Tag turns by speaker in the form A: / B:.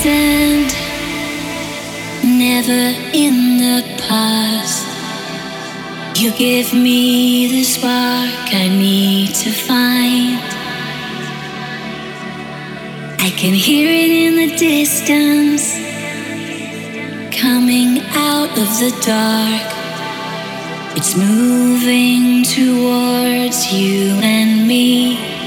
A: present, never in the past. You give me the spark I need to find. I can hear it in the distance, coming out of the dark. It's moving towards you and me.